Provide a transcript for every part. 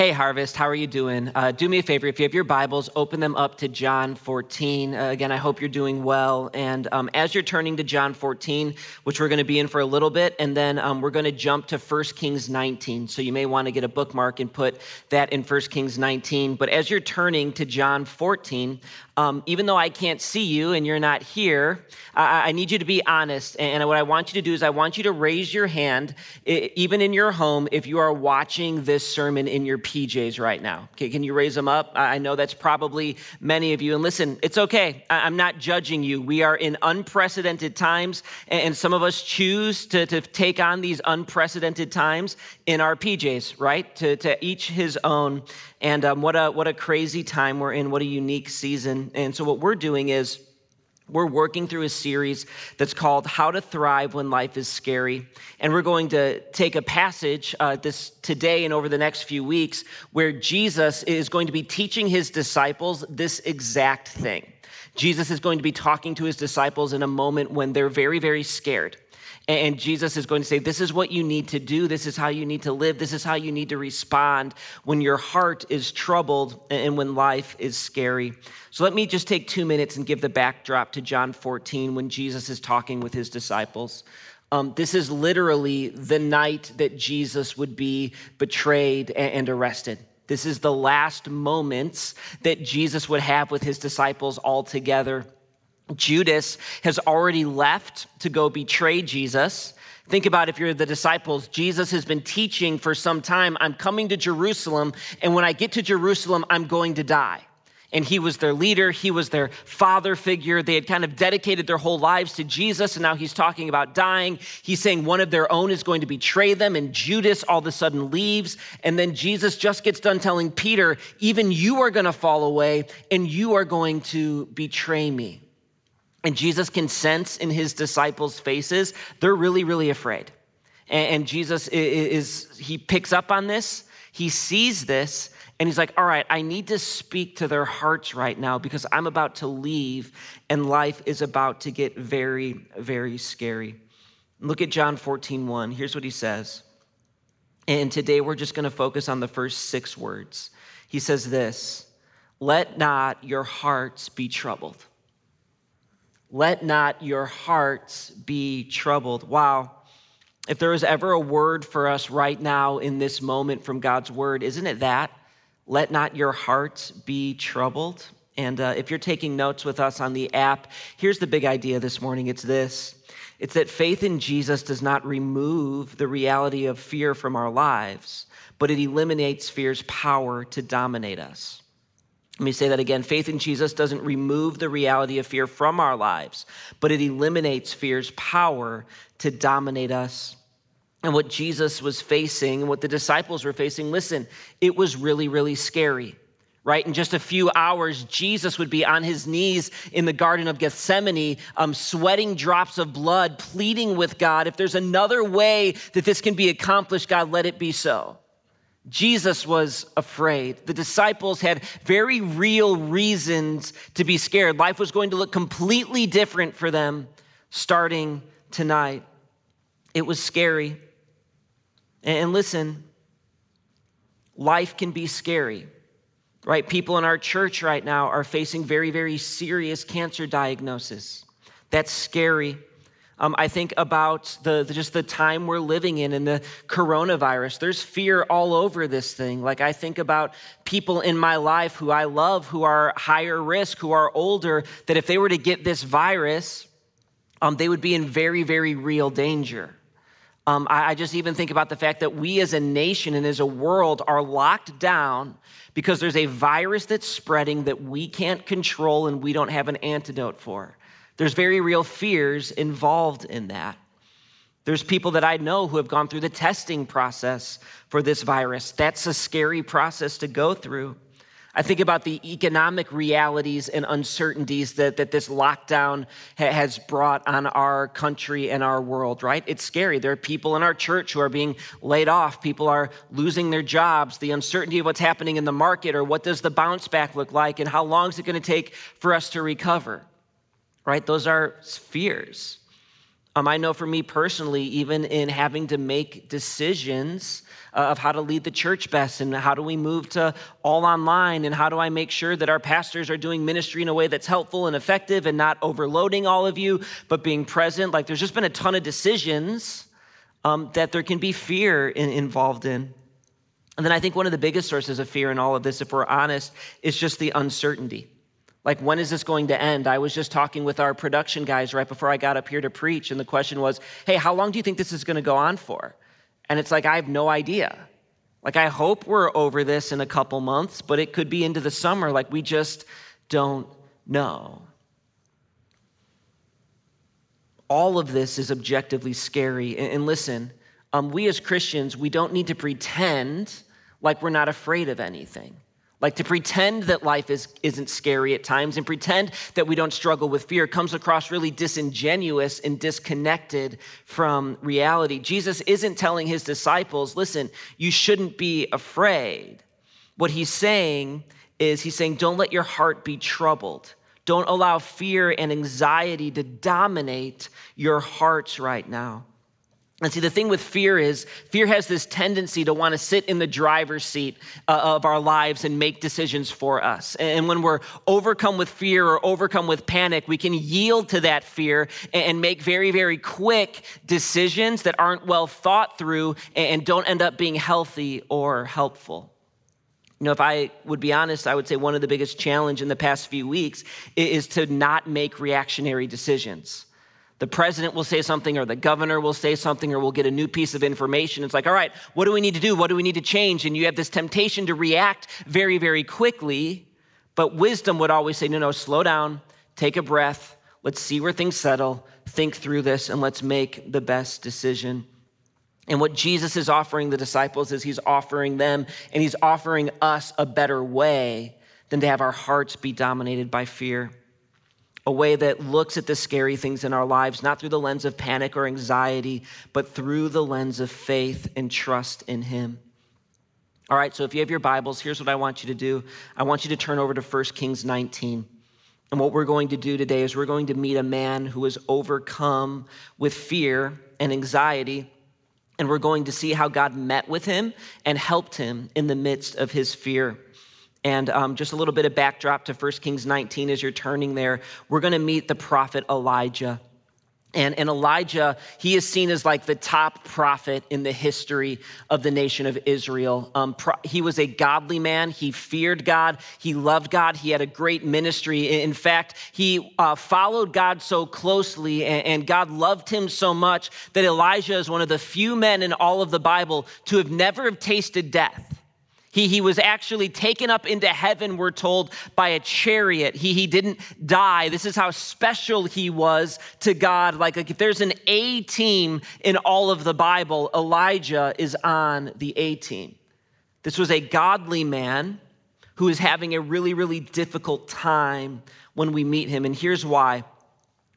Hey, Harvest, how are you doing? Uh, do me a favor, if you have your Bibles, open them up to John 14. Uh, again, I hope you're doing well. And um, as you're turning to John 14, which we're going to be in for a little bit, and then um, we're going to jump to 1 Kings 19. So you may want to get a bookmark and put that in 1 Kings 19. But as you're turning to John 14, um, even though I can't see you and you're not here, I, I, need you to be honest. And what I want you to do is, I want you to raise your hand, even in your home, if you are watching this sermon in your PJs right now. Okay, can you raise them up? I know that's probably many of you. And listen, it's okay. I'm not judging you. We are in unprecedented times, and some of us choose to, to take on these unprecedented times in our PJs, right? To, to each his own. And um, what, a, what a crazy time we're in, what a unique season. And so, what we're doing is, we're working through a series that's called How to Thrive When Life is Scary. And we're going to take a passage uh, this today and over the next few weeks where Jesus is going to be teaching his disciples this exact thing. Jesus is going to be talking to his disciples in a moment when they're very, very scared. And Jesus is going to say, This is what you need to do. This is how you need to live. This is how you need to respond when your heart is troubled and when life is scary. So let me just take two minutes and give the backdrop to John 14 when Jesus is talking with his disciples. Um, this is literally the night that Jesus would be betrayed and arrested. This is the last moments that Jesus would have with his disciples all together. Judas has already left to go betray Jesus. Think about if you're the disciples, Jesus has been teaching for some time. I'm coming to Jerusalem, and when I get to Jerusalem, I'm going to die. And he was their leader, he was their father figure. They had kind of dedicated their whole lives to Jesus, and now he's talking about dying. He's saying one of their own is going to betray them, and Judas all of a sudden leaves. And then Jesus just gets done telling Peter, Even you are going to fall away, and you are going to betray me. And Jesus can sense in his disciples' faces, they're really, really afraid. And Jesus is, he picks up on this, he sees this, and he's like, all right, I need to speak to their hearts right now because I'm about to leave and life is about to get very, very scary. Look at John 14, 1. Here's what he says. And today we're just going to focus on the first six words. He says this Let not your hearts be troubled. Let not your hearts be troubled. Wow. If there is ever a word for us right now in this moment from God's word, isn't it that? Let not your hearts be troubled. And uh, if you're taking notes with us on the app, here's the big idea this morning it's this it's that faith in Jesus does not remove the reality of fear from our lives, but it eliminates fear's power to dominate us. Let me say that again. Faith in Jesus doesn't remove the reality of fear from our lives, but it eliminates fear's power to dominate us. And what Jesus was facing, and what the disciples were facing, listen, it was really, really scary right? In just a few hours, Jesus would be on his knees in the Garden of Gethsemane, um, sweating drops of blood, pleading with God, if there's another way that this can be accomplished, God, let it be so. Jesus was afraid. The disciples had very real reasons to be scared. Life was going to look completely different for them starting tonight. It was scary. And listen, life can be scary, right? People in our church right now are facing very, very serious cancer diagnosis. That's scary. Um, I think about the, the, just the time we're living in and the coronavirus. There's fear all over this thing. Like I think about people in my life who I love, who are higher risk, who are older, that if they were to get this virus, um, they would be in very, very real danger. Um, I, I just even think about the fact that we as a nation and as a world are locked down because there's a virus that's spreading that we can't control and we don't have an antidote for. There's very real fears involved in that. There's people that I know who have gone through the testing process for this virus. That's a scary process to go through. I think about the economic realities and uncertainties that, that this lockdown ha- has brought on our country and our world, right? It's scary. There are people in our church who are being laid off. People are losing their jobs. The uncertainty of what's happening in the market or what does the bounce back look like and how long is it going to take for us to recover right? Those are fears. Um, I know for me personally, even in having to make decisions uh, of how to lead the church best and how do we move to all online and how do I make sure that our pastors are doing ministry in a way that's helpful and effective and not overloading all of you, but being present. Like there's just been a ton of decisions um, that there can be fear in, involved in. And then I think one of the biggest sources of fear in all of this, if we're honest, is just the uncertainty. Like, when is this going to end? I was just talking with our production guys right before I got up here to preach, and the question was, hey, how long do you think this is going to go on for? And it's like, I have no idea. Like, I hope we're over this in a couple months, but it could be into the summer. Like, we just don't know. All of this is objectively scary. And listen, um, we as Christians, we don't need to pretend like we're not afraid of anything. Like to pretend that life is, isn't scary at times and pretend that we don't struggle with fear comes across really disingenuous and disconnected from reality. Jesus isn't telling his disciples, listen, you shouldn't be afraid. What he's saying is, he's saying, don't let your heart be troubled. Don't allow fear and anxiety to dominate your hearts right now. And see, the thing with fear is, fear has this tendency to want to sit in the driver's seat uh, of our lives and make decisions for us. And when we're overcome with fear or overcome with panic, we can yield to that fear and make very, very quick decisions that aren't well thought through and don't end up being healthy or helpful. You know, if I would be honest, I would say one of the biggest challenge in the past few weeks is to not make reactionary decisions the president will say something or the governor will say something or we'll get a new piece of information. It's like, all right, what do we need to do? What do we need to change? And you have this temptation to react very, very quickly. But wisdom would always say, no, no, slow down, take a breath, let's see where things settle, think through this, and let's make the best decision. And what Jesus is offering the disciples is he's offering them and he's offering us a better way than to have our hearts be dominated by fear a way that looks at the scary things in our lives, not through the lens of panic or anxiety, but through the lens of faith and trust in Him. All right, so if you have your Bibles, here's what I want you to do I want you to turn over to 1 Kings 19. And what we're going to do today is we're going to meet a man who is overcome with fear and anxiety. And we're going to see how God met with him and helped him in the midst of his fear. And um, just a little bit of backdrop to 1 Kings 19 as you're turning there. We're going to meet the prophet Elijah. And, and Elijah, he is seen as like the top prophet in the history of the nation of Israel. Um, pro- he was a godly man. He feared God. He loved God. He had a great ministry. In fact, he uh, followed God so closely, and, and God loved him so much that Elijah is one of the few men in all of the Bible to have never have tasted death. He, he was actually taken up into heaven, we're told, by a chariot. He, he didn't die. This is how special he was to God. Like, like if there's an A team in all of the Bible, Elijah is on the A team. This was a godly man who is having a really, really difficult time when we meet him. And here's why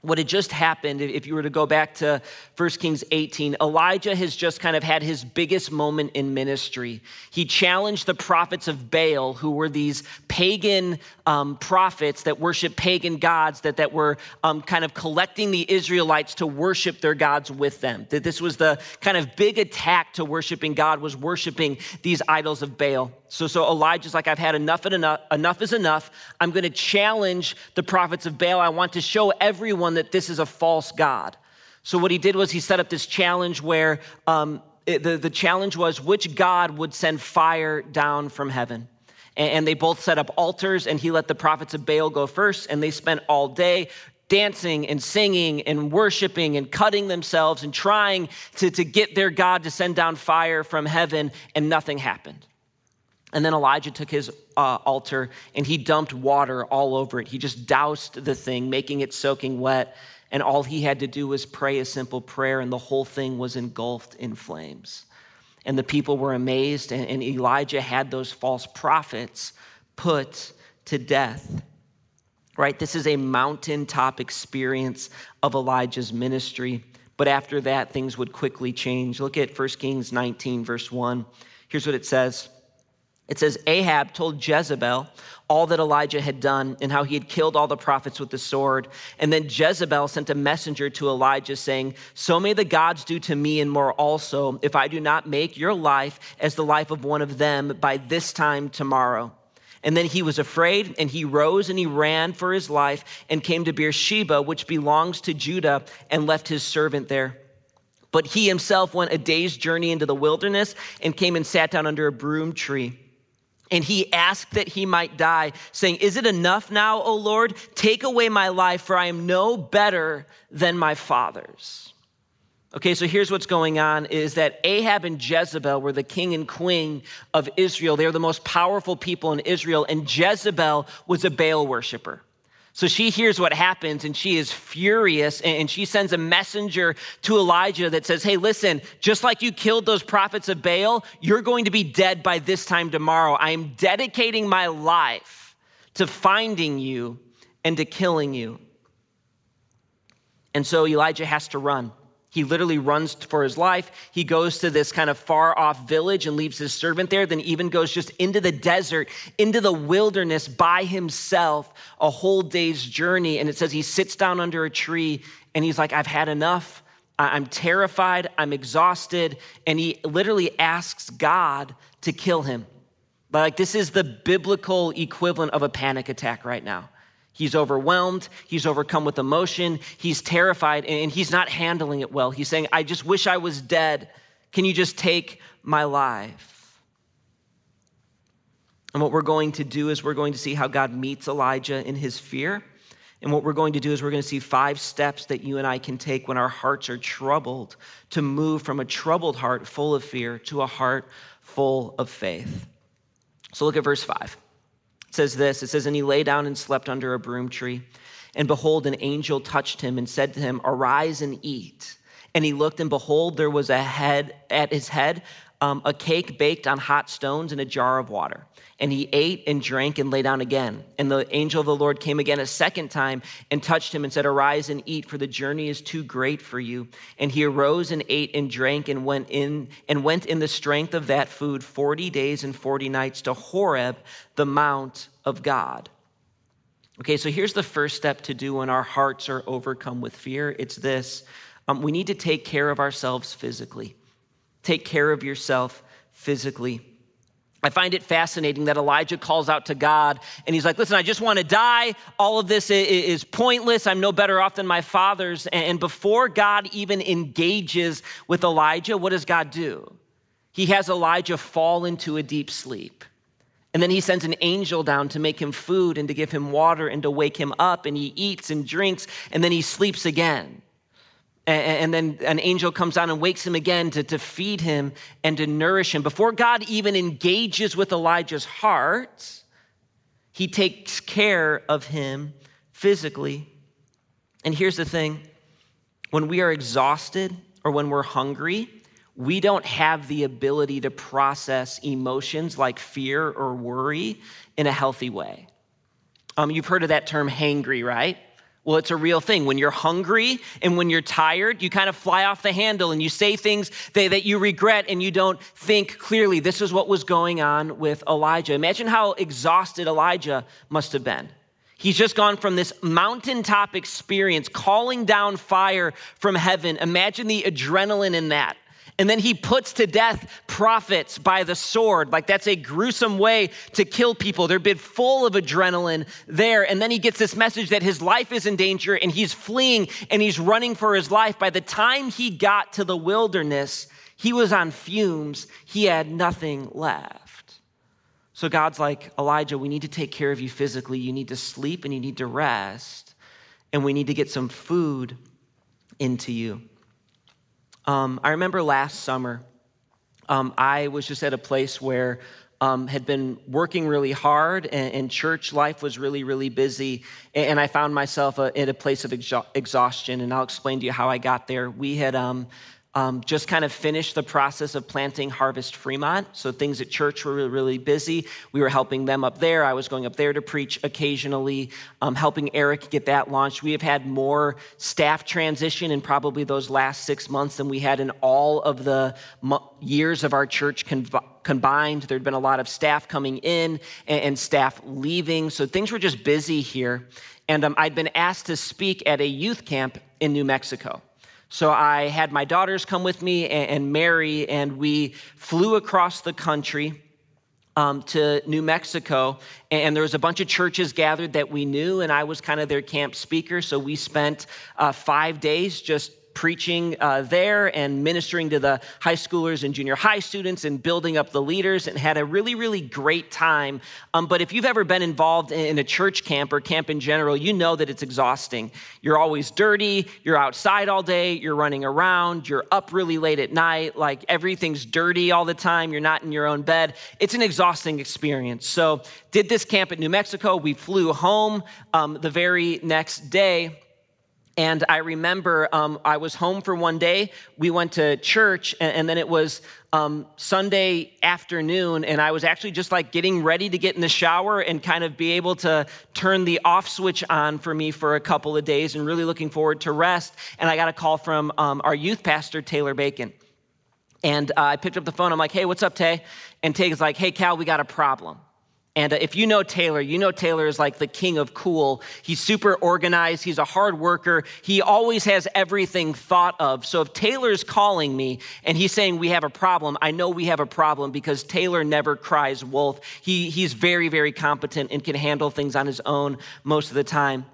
what had just happened, if you were to go back to 1 Kings 18, Elijah has just kind of had his biggest moment in ministry. He challenged the prophets of Baal, who were these pagan um, prophets that worship pagan gods, that, that were um, kind of collecting the Israelites to worship their gods with them. That this was the kind of big attack to worshiping God, was worshiping these idols of Baal. So, so Elijah's like, I've had enough and enough. Enough is enough. I'm going to challenge the prophets of Baal. I want to show everyone that this is a false God. So what he did was he set up this challenge where um, it, the, the challenge was which God would send fire down from heaven. And, and they both set up altars, and he let the prophets of Baal go first, and they spent all day dancing and singing and worshiping and cutting themselves and trying to, to get their God to send down fire from heaven, and nothing happened. And then Elijah took his uh, altar and he dumped water all over it. He just doused the thing, making it soaking wet. And all he had to do was pray a simple prayer, and the whole thing was engulfed in flames. And the people were amazed, and, and Elijah had those false prophets put to death. Right? This is a mountaintop experience of Elijah's ministry. But after that, things would quickly change. Look at 1 Kings 19, verse 1. Here's what it says. It says Ahab told Jezebel all that Elijah had done and how he had killed all the prophets with the sword. And then Jezebel sent a messenger to Elijah saying, So may the gods do to me and more also, if I do not make your life as the life of one of them by this time tomorrow. And then he was afraid, and he rose and he ran for his life and came to Beersheba, which belongs to Judah, and left his servant there. But he himself went a day's journey into the wilderness and came and sat down under a broom tree. And he asked that he might die, saying, Is it enough now, O Lord? Take away my life, for I am no better than my fathers. Okay, so here's what's going on is that Ahab and Jezebel were the king and queen of Israel. They were the most powerful people in Israel, and Jezebel was a Baal worshiper. So she hears what happens and she is furious and she sends a messenger to Elijah that says, Hey, listen, just like you killed those prophets of Baal, you're going to be dead by this time tomorrow. I am dedicating my life to finding you and to killing you. And so Elijah has to run. He literally runs for his life. He goes to this kind of far off village and leaves his servant there, then even goes just into the desert, into the wilderness by himself, a whole day's journey. And it says he sits down under a tree and he's like, I've had enough. I'm terrified. I'm exhausted. And he literally asks God to kill him. Like, this is the biblical equivalent of a panic attack right now. He's overwhelmed. He's overcome with emotion. He's terrified and he's not handling it well. He's saying, I just wish I was dead. Can you just take my life? And what we're going to do is we're going to see how God meets Elijah in his fear. And what we're going to do is we're going to see five steps that you and I can take when our hearts are troubled to move from a troubled heart full of fear to a heart full of faith. So look at verse 5 says this it says, And he lay down and slept under a broom tree. And behold, an angel touched him and said to him, Arise and eat. And he looked, and behold, there was a head at his head, um, a cake baked on hot stones and a jar of water. And he ate and drank and lay down again. And the angel of the Lord came again a second time and touched him and said, Arise and eat, for the journey is too great for you. And he arose and ate and drank and went in and went in the strength of that food 40 days and 40 nights to Horeb, the mount of God. Okay, so here's the first step to do when our hearts are overcome with fear. It's this um, we need to take care of ourselves physically. Take care of yourself physically. I find it fascinating that Elijah calls out to God and he's like, Listen, I just want to die. All of this is pointless. I'm no better off than my fathers. And before God even engages with Elijah, what does God do? He has Elijah fall into a deep sleep. And then he sends an angel down to make him food and to give him water and to wake him up. And he eats and drinks and then he sleeps again. And, then an angel comes down and wakes him again to, to feed him and to nourish him. Before God even engages with Elijah's heart, he takes care of him physically. And here's the thing when we are exhausted or when we're hungry, we don't have the ability to process emotions like fear or worry in a healthy way. Um, you've heard of that term hangry, right? Well, it's a real thing. When you're hungry and when you're tired, you kind of fly off the handle and you say things that, that you regret and you don't think clearly. This is what was going on with Elijah. Imagine how exhausted Elijah must have been. He's just gone from this mountaintop experience, calling down fire from heaven. Imagine the adrenaline in that. And then he puts to death prophets by the sword. Like that's a gruesome way to kill people. They're been full of adrenaline there. And then he gets this message that his life is in danger and he's fleeing and he's running for his life. By the time he got to the wilderness, he was on fumes. He had nothing left. So God's like, Elijah, we need to take care of you physically. You need to sleep and you need to rest. And we need to get some food into you. Um, I remember last summer, um, I was just at a place where um, had been working really hard and, and, church life was really, really busy. And, and I found myself uh, in a place of exhaustion. And I'll explain to you how I got there. We had um, just kind of finished the process of planting Harvest Fremont. So things at church were really, really busy. We were helping them up there. I was going up there to preach occasionally, um, helping Eric get that launched. We have had more staff transition in probably those last six months than we had in all of the mo- years of our church combined. There'd been a lot of staff coming in and, staff leaving. So things were just busy here. And um, I'd been asked to speak at a youth camp in New Mexico. So I had my daughters come with me and, Mary, and we flew across the country. Um, to New Mexico, and there was a bunch of churches gathered that we knew, and I was kind of their camp speaker. So we spent uh, five days just preaching uh, there and ministering to the high schoolers and junior high students and building up the leaders and had a really, really great time. Um, but if you've ever been involved in a church camp or camp in general, you know that it's exhausting. You're always dirty, you're outside all day, you're running around, you're up really late at night, like everything's dirty all the time, you're not in your own bed. It's an exhausting experience. So, did this camp at New Mexico. We flew home um, the very next day. And I remember um, I was home for one day. We went to church, and, and then it was um, Sunday afternoon, and I was actually just like getting ready to get in the shower and kind of be able to turn the off switch on for me for a couple of days and really looking forward to rest. And I got a call from um, our youth pastor, Taylor Bacon. And uh, I picked up the phone. I'm like, hey, what's up, Tay? And Tay is like, hey, Cal, we got a problem. And uh, if you know Taylor, you know Taylor is like the king of cool. He's super organized. He's a hard worker. He always has everything thought of. So if Taylor's calling me and he's saying we have a problem, I know we have a problem because Taylor never cries wolf. He, he's very, very competent and can handle things on his own most of the time.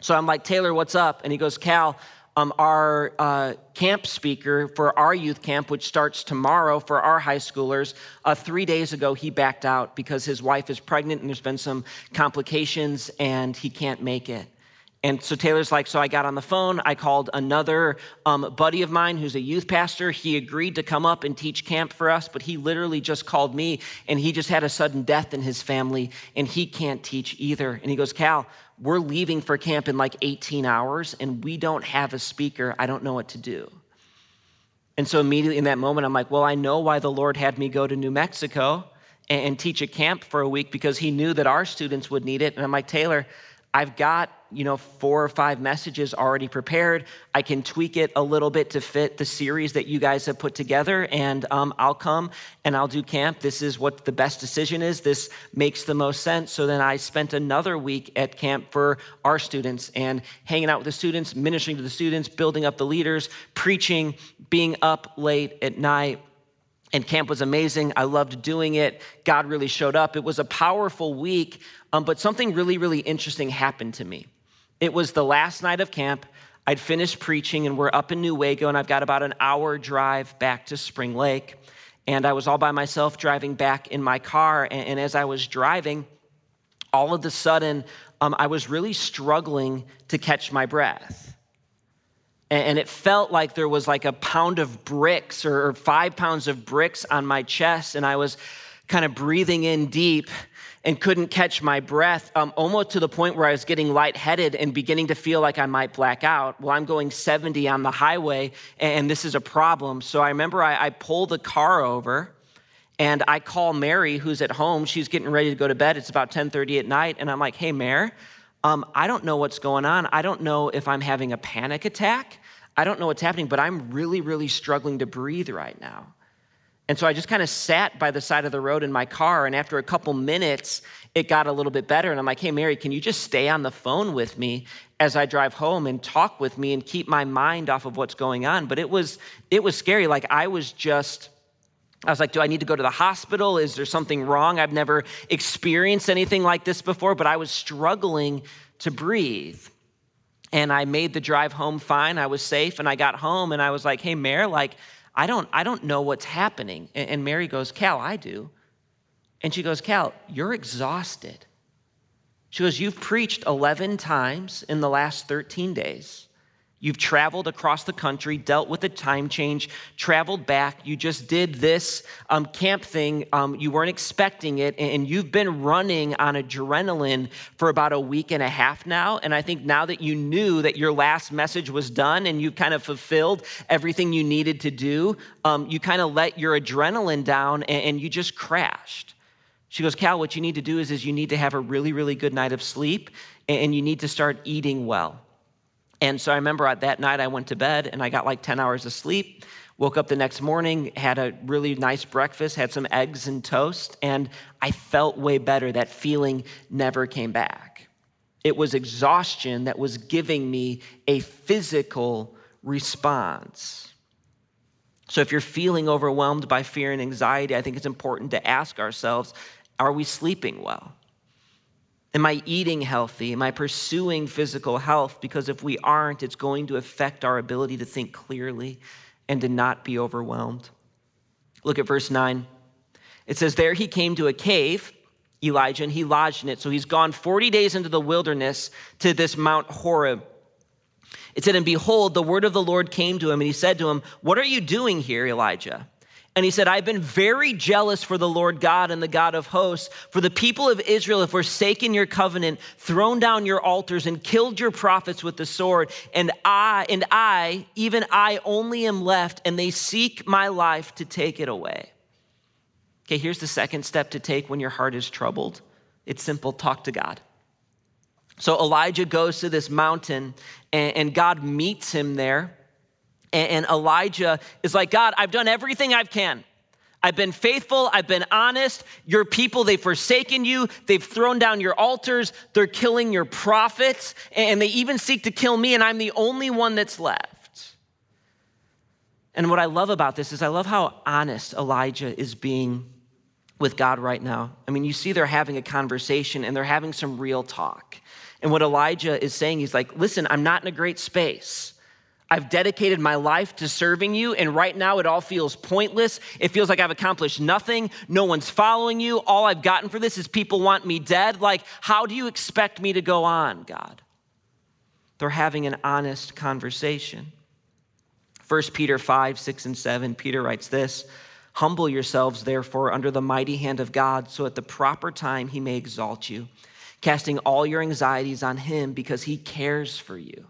So I'm like, Taylor, what's up? And he goes, Cal, um, our uh, camp speaker for our youth camp, which starts tomorrow for our high schoolers, uh, three days ago, he backed out because his wife is pregnant and there's been some complications and he can't make it. And so Taylor's like, so I got on the phone. I called another um, buddy of mine who's a youth pastor. He agreed to come up and teach camp for us, but he literally just called me and he just had a sudden death in his family and he can't teach either. And he goes, Cal, we're leaving for camp in like 18 hours and we don't have a speaker. I don't know what to do. And so immediately in that moment, I'm like, well, I know why the Lord had me go to New Mexico and teach a camp for a week because he knew that our students would need it. And I'm like, Taylor, I've got, you know, four or five messages already prepared. I can tweak it a little bit to fit the series that you guys have put together, and um, I'll come and I'll do camp. This is what the best decision is. This makes the most sense. So then I spent another week at camp for our students and hanging out with the students, ministering to the students, building up the leaders, preaching, being up late at night and camp was amazing. I loved doing it. God really showed up. It was a powerful week, um, but something really, really interesting happened to me. It was the last night of camp. I'd finished preaching, and we're up in Newaygo, and I've got about an hour drive back to Spring Lake. And I was all by myself driving back in my car. And, and as I was driving, all of a sudden, um, I was really struggling to catch my breath and it felt like there was like a pound of bricks or five pounds of bricks on my chest and i was kind of breathing in deep and couldn't catch my breath um, almost to the point where i was getting lightheaded and beginning to feel like i might black out well i'm going 70 on the highway and this is a problem so i remember i, I pull the car over and i call mary who's at home she's getting ready to go to bed it's about 10.30 at night and i'm like hey mary um, I don't know what's going on. I don't know if I'm having a panic attack. I don't know what's happening, but I'm really, really struggling to breathe right now. And so I just kind of sat by the side of the road in my car. And after a couple minutes, it got a little bit better. And I'm like, hey, Mary, can you just stay on the phone with me as I drive home and talk with me and keep my mind off of what's going on? But it was, it was scary. Like I was just, I was like, do I need to go to the hospital? Is there something wrong? I've never experienced anything like this before, but I was struggling to breathe. And I made the drive home fine. I was safe and I got home and I was like, hey, Mary, like, I don't, I don't know what's happening. And Mary goes, Cal, I do. And she goes, Cal, you're exhausted. She goes, You've preached 11 times in the last 13 days. You've traveled across the country, dealt with a time change, traveled back. You just did this um, camp thing. Um, you weren't expecting it. And you've been running on adrenaline for about a week and a half now. And I think now that you knew that your last message was done and you've kind of fulfilled everything you needed to do, um, you kind of let your adrenaline down and, and you just crashed. She goes, Cal, what you need to do is, is you need to have a really, really good night of sleep and you need to start eating well. And so I remember that night I went to bed and I got like 10 hours of sleep. Woke up the next morning, had a really nice breakfast, had some eggs and toast, and I felt way better. That feeling never came back. It was exhaustion that was giving me a physical response. So, if you're feeling overwhelmed by fear and anxiety, I think it's important to ask ourselves are we sleeping well? Am I eating healthy? Am I pursuing physical health? Because if we aren't, it's going to affect our ability to think clearly and to not be overwhelmed. Look at verse 9. It says, There he came to a cave, Elijah, and he lodged in it. So he's gone 40 days into the wilderness to this Mount Horeb. It said, And behold, the word of the Lord came to him, and he said to him, What are you doing here, Elijah? And he said, I've been very jealous for the Lord God and the God of hosts, for the people of Israel have forsaken your covenant, thrown down your altars, and killed your prophets with the sword. And I, and I, even I only am left, and they seek my life to take it away. Okay, here's the second step to take when your heart is troubled it's simple talk to God. So Elijah goes to this mountain, and God meets him there. And Elijah is like, God, I've done everything I can. I've been faithful. I've been honest. Your people, they've forsaken you. They've thrown down your altars. They're killing your prophets. And they even seek to kill me, and I'm the only one that's left. And what I love about this is I love how honest Elijah is being with God right now. I mean, you see, they're having a conversation and they're having some real talk. And what Elijah is saying, he's like, listen, I'm not in a great space. I've dedicated my life to serving you, and right now it all feels pointless. It feels like I've accomplished nothing. No one's following you. All I've gotten for this is people want me dead. Like, how do you expect me to go on, God? They're having an honest conversation. 1 Peter 5, 6, and 7, Peter writes this Humble yourselves, therefore, under the mighty hand of God, so at the proper time he may exalt you, casting all your anxieties on him because he cares for you.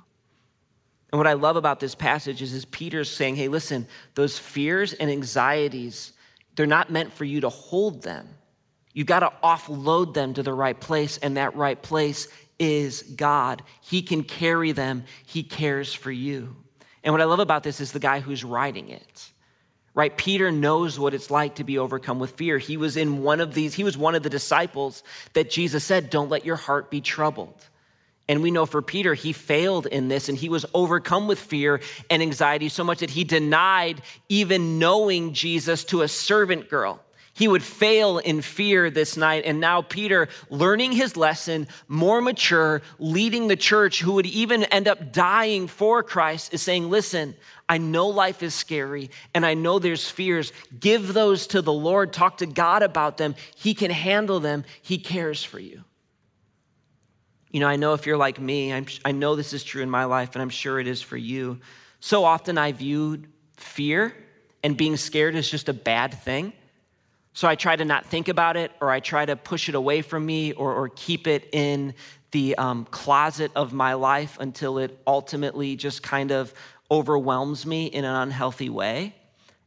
And what I love about this passage is, is Peter's saying, hey, listen, those fears and anxieties, they're not meant for you to hold them. You've got to offload them to the right place, and that right place is God. He can carry them, He cares for you. And what I love about this is the guy who's writing it. Right? Peter knows what it's like to be overcome with fear. He was in one of these, he was one of the disciples that Jesus said, Don't let your heart be troubled. And we know for Peter, he failed in this and he was overcome with fear and anxiety so much that he denied even knowing Jesus to a servant girl. He would fail in fear this night. And now, Peter, learning his lesson, more mature, leading the church, who would even end up dying for Christ, is saying, Listen, I know life is scary and I know there's fears. Give those to the Lord. Talk to God about them. He can handle them, He cares for you. You know, I know if you're like me, I'm, i know this is true in my life, and I'm sure it is for you. So often I viewed fear and being scared as just a bad thing. So I try to not think about it, or I try to push it away from me, or, or keep it in the um, closet of my life until it ultimately just kind of overwhelms me in an unhealthy way.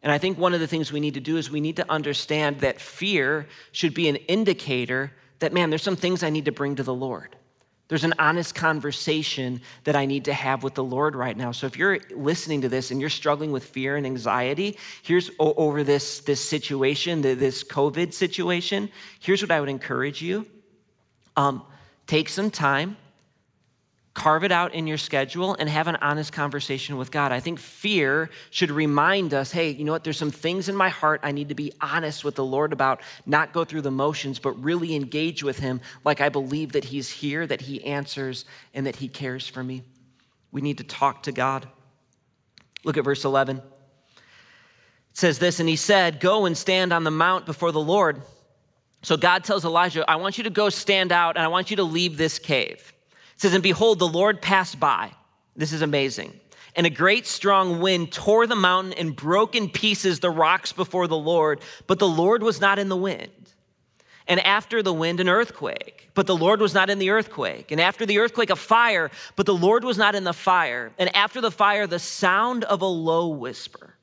And I think one of the things we need to do is we need to understand that fear should be an indicator that, man, there's some things I need to bring to the Lord. There's an honest conversation that I need to have with the Lord right now. So if you're listening to this and you're struggling with fear and anxiety, here's over this, this situation, this COVID situation, here's what I would encourage you. Um, take some time Carve it out in your schedule and have an honest conversation with God. I think fear should remind us hey, you know what? There's some things in my heart I need to be honest with the Lord about, not go through the motions, but really engage with Him like I believe that He's here, that He answers, and that He cares for me. We need to talk to God. Look at verse 11. It says this, and He said, Go and stand on the mount before the Lord. So God tells Elijah, I want you to go stand out and I want you to leave this cave. It says, And behold, the Lord passed by. This is amazing. And a great strong wind tore the mountain and broke in pieces the rocks before the Lord, but the Lord was not in the wind. And after the wind, an earthquake, but the Lord was not in the earthquake. And after the earthquake, a fire, but the Lord was not in the fire. And after the fire, the sound of a low whisper.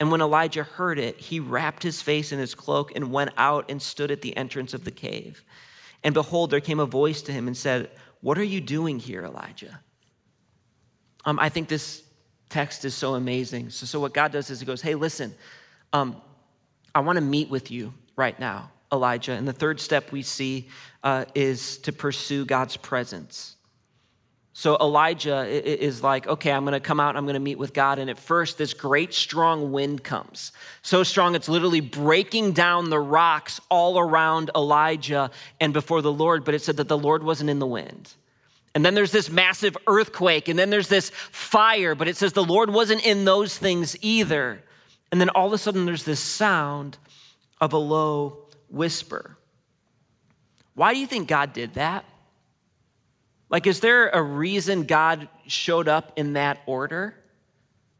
And when Elijah heard it, he wrapped his face in his cloak and went out and stood at the entrance of the cave. And behold, there came a voice to him and said, what are you doing here, Elijah? Um, I think this text is so amazing. So, so what God does is He goes, Hey, listen, um, I want to meet with you right now, Elijah. And the third step we see uh, is to pursue God's presence. So Elijah is like, okay, I'm going to come out I'm going to meet with God. And at first, this great strong wind comes. So strong, it's literally breaking down the rocks all around Elijah and before the Lord. But it said that the Lord wasn't in the wind. And then there's this massive earthquake. And then there's this fire. But it says the Lord wasn't in those things either. And then all of a sudden, there's this sound of a low whisper. Why do you think God did that? Like, is there a reason God showed up in that order?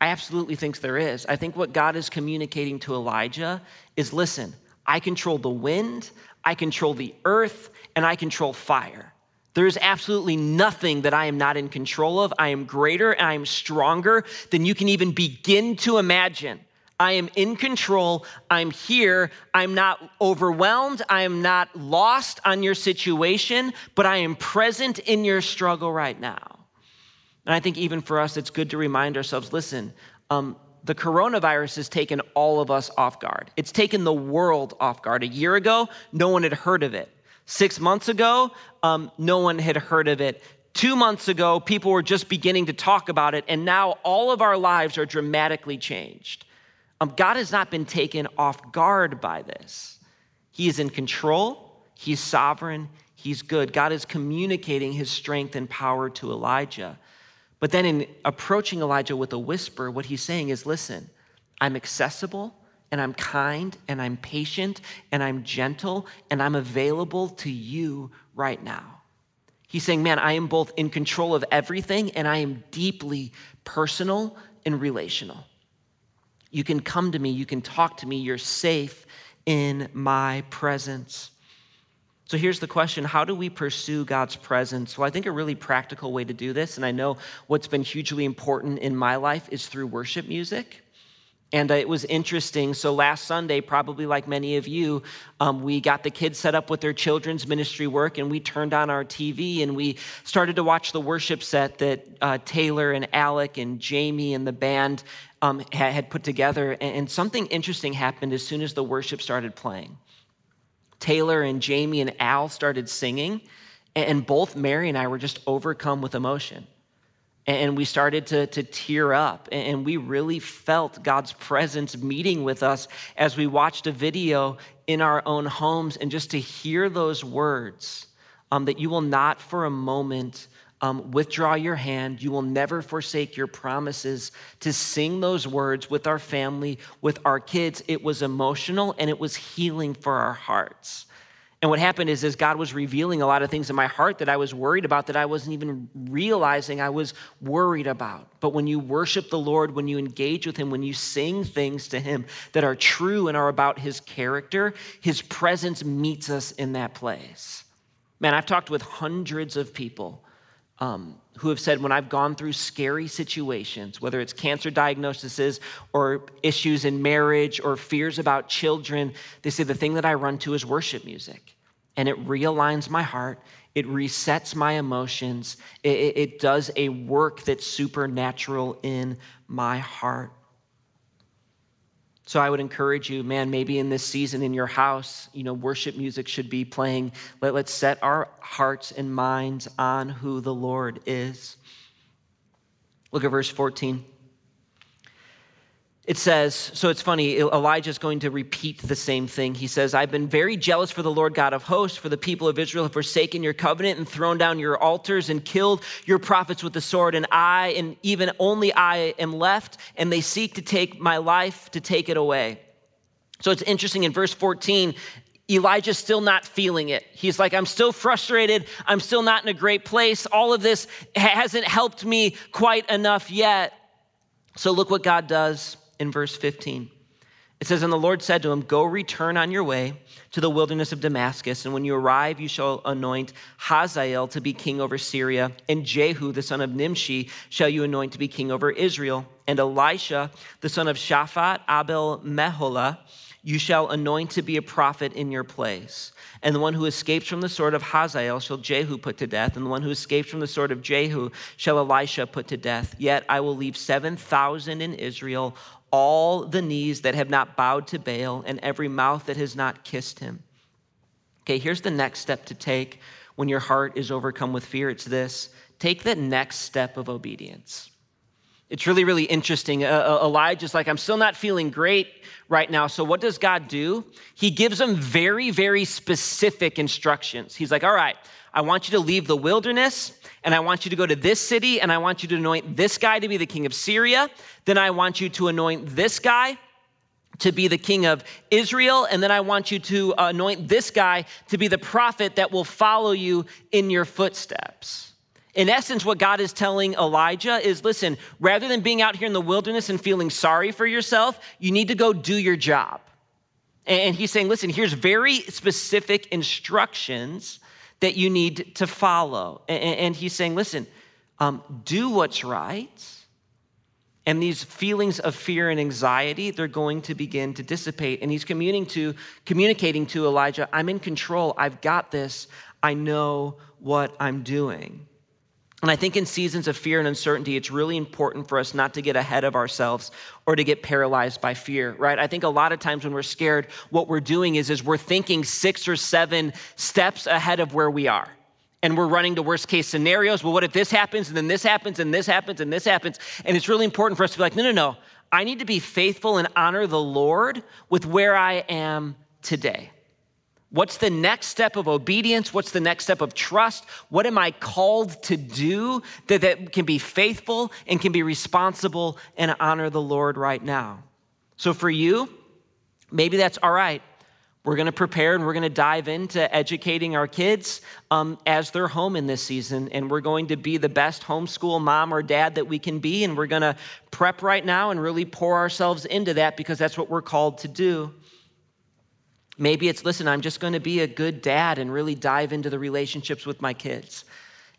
I absolutely think there is. I think what God is communicating to Elijah is listen, I control the wind, I control the earth, and I control fire. There is absolutely nothing that I am not in control of. I am greater and I am stronger than you can even begin to imagine. I am in control. I'm here. I'm not overwhelmed. I am not lost on your situation, but I am present in your struggle right now. And I think even for us, it's good to remind ourselves listen, um, the coronavirus has taken all of us off guard. It's taken the world off guard. A year ago, no one had heard of it. Six months ago, um, no one had heard of it. Two months ago, people were just beginning to talk about it, and now all of our lives are dramatically changed. Um, God has not been taken off guard by this. He is in control, He's sovereign, He's good. God is communicating His strength and power to Elijah. But then, in approaching Elijah with a whisper, what he's saying is listen, I'm accessible and I'm kind and I'm patient and I'm gentle and I'm available to you right now. He's saying, man, I am both in control of everything and I am deeply personal and relational. You can come to me, you can talk to me, you're safe in my presence. So here's the question How do we pursue God's presence? Well, I think a really practical way to do this, and I know what's been hugely important in my life, is through worship music. And it was interesting. So last Sunday, probably like many of you, um, we got the kids set up with their children's ministry work, and we turned on our TV and we started to watch the worship set that uh, Taylor and Alec and Jamie and the band um, had put together. And something interesting happened as soon as the worship started playing. Taylor and Jamie and Al started singing, and both Mary and I were just overcome with emotion and we started to, to tear up and we really felt god's presence meeting with us as we watched a video in our own homes and just to hear those words um, that you will not for a moment um, withdraw your hand you will never forsake your promises to sing those words with our family with our kids it was emotional and it was healing for our hearts and what happened is, as God was revealing a lot of things in my heart that I was worried about, that I wasn't even realizing I was worried about. But when you worship the Lord, when you engage with Him, when you sing things to Him that are true and are about His character, His presence meets us in that place. Man, I've talked with hundreds of people um, who have said when I've gone through scary situations, whether it's cancer diagnoses or issues in marriage or fears about children, they say the thing that I run to is worship music. And it realigns my heart, it resets my emotions, it, it does a work that's supernatural in my heart. So I would encourage you, man, maybe in this season in your house, you know, worship music should be playing. Let, let's set our hearts and minds on who the Lord is. Look at verse 14 it says, so it's funny, Elijah's going to repeat the same thing. He says, I've been very jealous for the Lord God of hosts, for the people of Israel have forsaken your covenant and thrown down your altars and killed your prophets with the sword. And I, and even only I, am left, and they seek to take my life to take it away. So it's interesting in verse 14, Elijah's still not feeling it. He's like, I'm still frustrated. I'm still not in a great place. All of this hasn't helped me quite enough yet. So look what God does in verse 15. It says, And the Lord said to him, Go return on your way to the wilderness of Damascus, and when you arrive, you shall anoint Hazael to be king over Syria, and Jehu, the son of Nimshi, shall you anoint to be king over Israel, and Elisha, the son of Shaphat, Abel Meholah, you shall anoint to be a prophet in your place. And the one who escapes from the sword of Hazael shall Jehu put to death, and the one who escapes from the sword of Jehu shall Elisha put to death. Yet I will leave 7,000 in Israel, all the knees that have not bowed to Baal, and every mouth that has not kissed him. Okay, here's the next step to take when your heart is overcome with fear it's this take the next step of obedience. It's really, really interesting. Uh, uh, Elijah's like, I'm still not feeling great right now. So, what does God do? He gives him very, very specific instructions. He's like, All right, I want you to leave the wilderness, and I want you to go to this city, and I want you to anoint this guy to be the king of Syria. Then I want you to anoint this guy to be the king of Israel. And then I want you to uh, anoint this guy to be the prophet that will follow you in your footsteps. In essence, what God is telling Elijah is listen, rather than being out here in the wilderness and feeling sorry for yourself, you need to go do your job. And he's saying, listen, here's very specific instructions that you need to follow. And he's saying, listen, um, do what's right. And these feelings of fear and anxiety, they're going to begin to dissipate. And he's communicating to, communicating to Elijah, I'm in control. I've got this. I know what I'm doing. And I think in seasons of fear and uncertainty, it's really important for us not to get ahead of ourselves or to get paralyzed by fear, right? I think a lot of times when we're scared, what we're doing is, is we're thinking six or seven steps ahead of where we are. And we're running to worst case scenarios. Well, what if this happens and then this happens and this happens and this happens? And it's really important for us to be like, no, no, no. I need to be faithful and honor the Lord with where I am today. What's the next step of obedience? What's the next step of trust? What am I called to do that, that can be faithful and can be responsible and honor the Lord right now? So for you, maybe that's all right. We're going to prepare and we're going to dive into educating our kids um, as they're home in this season. And we're going to be the best homeschool mom or dad that we can be. And we're going to prep right now and really pour ourselves into that because that's what we're called to do. Maybe it's, listen, I'm just going to be a good dad and really dive into the relationships with my kids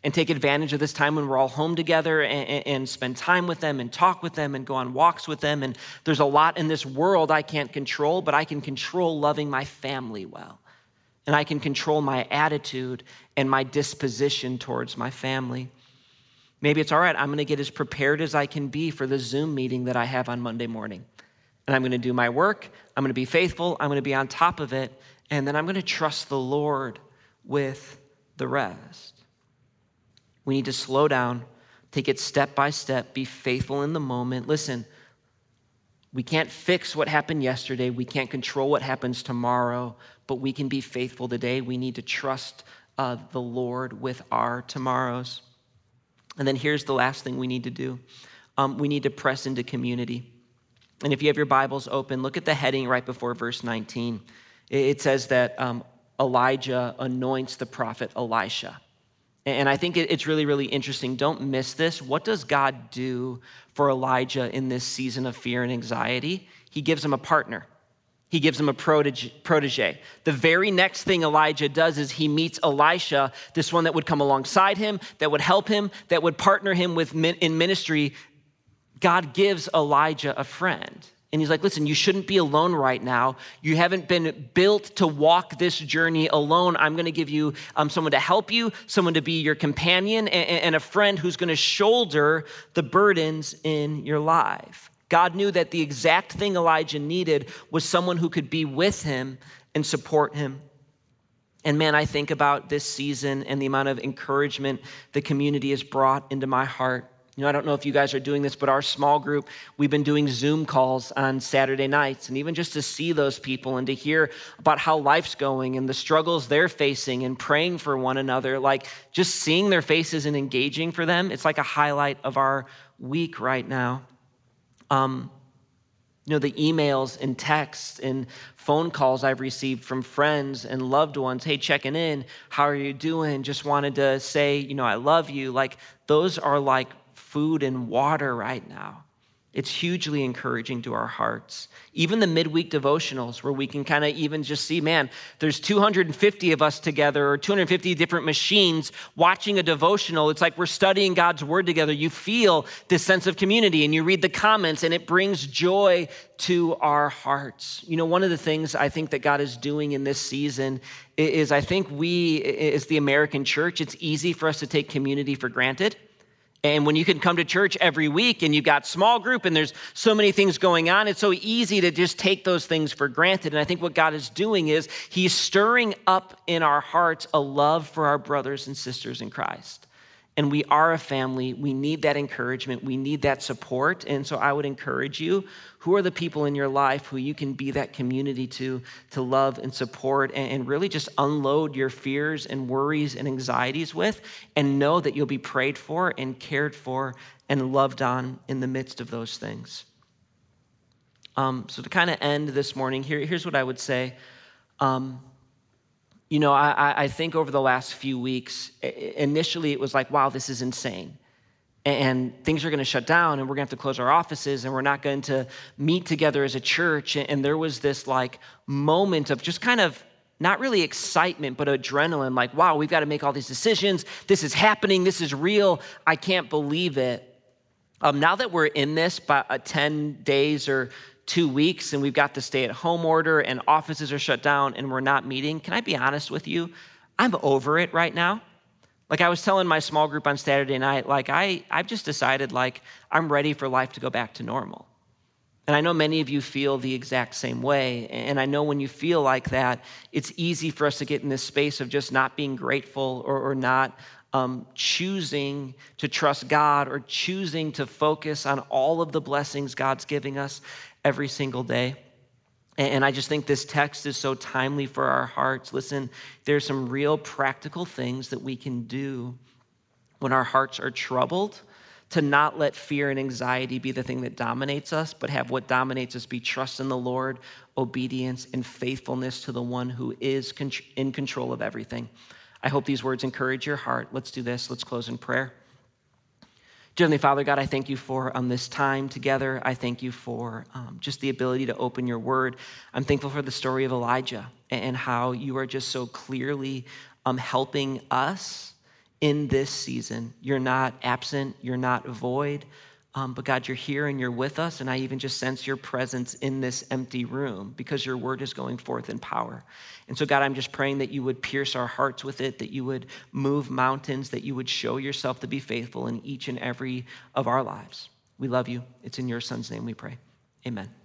and take advantage of this time when we're all home together and, and, spend time with them and talk with them and go on walks with them. And there's a lot in this world I can't control, but I can control loving my family well. And I can control my attitude and my disposition towards my family. Maybe it's all right, I'm going to get as prepared as I can be for the Zoom meeting that I have on Monday morning and I'm going to do my work. I'm going to be faithful. I'm going to be on top of it. And then I'm going to trust the Lord with the rest. We need to slow down, take it step by step, be faithful in the moment. Listen, we can't fix what happened yesterday, we can't control what happens tomorrow, but we can be faithful today. We need to trust uh, the Lord with our tomorrows. And then here's the last thing we need to do um, we need to press into community. And if you have your Bibles open, look at the heading right before verse 19. It says that um, Elijah anoints the prophet Elisha. And I think it's really, really interesting. Don't miss this. What does God do for Elijah in this season of fear and anxiety? He gives him a partner. He gives him a protege. The very next thing Elijah does is he meets Elisha, this one that would come alongside him, that would help him, that would partner him with in ministry God gives Elijah a friend. And he's like, listen, you shouldn't be alone right now. You haven't been built to walk this journey alone. I'm going to give you um, someone to help you, someone to be your companion, and, and a friend who's going to shoulder the burdens in your life. God knew that the exact thing Elijah needed was someone who could be with him and support him. And man, I think about this season and the amount of encouragement the community has brought into my heart. You know, I don't know if you guys are doing this, but our small group, we've been doing Zoom calls on Saturday nights. And even just to see those people and to hear about how life's going and the struggles they're facing and praying for one another, like just seeing their faces and engaging for them, it's like a highlight of our week right now. Um, you know, the emails and texts and phone calls I've received from friends and loved ones. Hey, checking in. How are you doing? Just wanted to say, you know, I love you. Like, those are like food and water right now. It's hugely encouraging to our hearts. Even the midweek devotionals, where we can kind of even just see, man, there's 250 of us together or 250 different machines watching a devotional. It's like we're studying God's word together. You feel this sense of community and you read the comments, and it brings joy to our hearts. You know, one of the things I think that God is doing in this season is I think we, as the American church, it's easy for us to take community for granted. And when you can come to church every week and you've got small group and there's so many things going on, it's so easy to just take those things for granted. And I think what God is doing is He's stirring up in our hearts a love for our brothers and sisters in Christ and we are a family. We need that encouragement. We need that support. And so I would encourage you who are the people in your life who you can be that community to, to love and support and, and really just unload your fears and worries and anxieties with, and know that you'll be prayed for and cared for and loved on in the midst of those things. Um, so, to kind of end this morning, here, here's what I would say. Um, you know, I, I think over the last few weeks, initially it was like, wow, this is insane. And things are going to shut down, and we're going to have to close our offices, and we're not going to meet together as a church. And there was this like moment of just kind of not really excitement, but adrenaline like, wow, we've got to make all these decisions. This is happening. This is real. I can't believe it. Um, now that we're in this, by uh, 10 days or two weeks and we've got the stay at home order and offices are shut down and we're not meeting, can I be honest with you? I'm over it right now. Like I was telling my small group on Saturday night, like I, I've just decided like I'm ready for life to go back to normal. And I know many of you feel the exact same way. And I know when you feel like that, it's easy for us to get in this space of just not being grateful or, or not um, choosing to trust God or choosing to focus on all of the blessings God's giving us every single day. And I just think this text is so timely for our hearts. Listen, there's some real practical things that we can do when our hearts are troubled to not let fear and anxiety be the thing that dominates us, but have what dominates us be trust in the Lord, obedience, and faithfulness to the one who is in control of everything. I hope these words encourage your heart. Let's do this. Let's close in prayer. Heavenly Father, God, I thank you for um, this time together. I thank you for um, just the ability to open your word. I'm thankful for the story of Elijah and how you are just so clearly um, helping us in this season. You're not absent, you're not void. Um, but God, you're here and you're with us, and I even just sense your presence in this empty room because your word is going forth in power. And so, God, I'm just praying that you would pierce our hearts with it, that you would move mountains, that you would show yourself to be faithful in each and every of our lives. We love you. It's in your son's name we pray. Amen.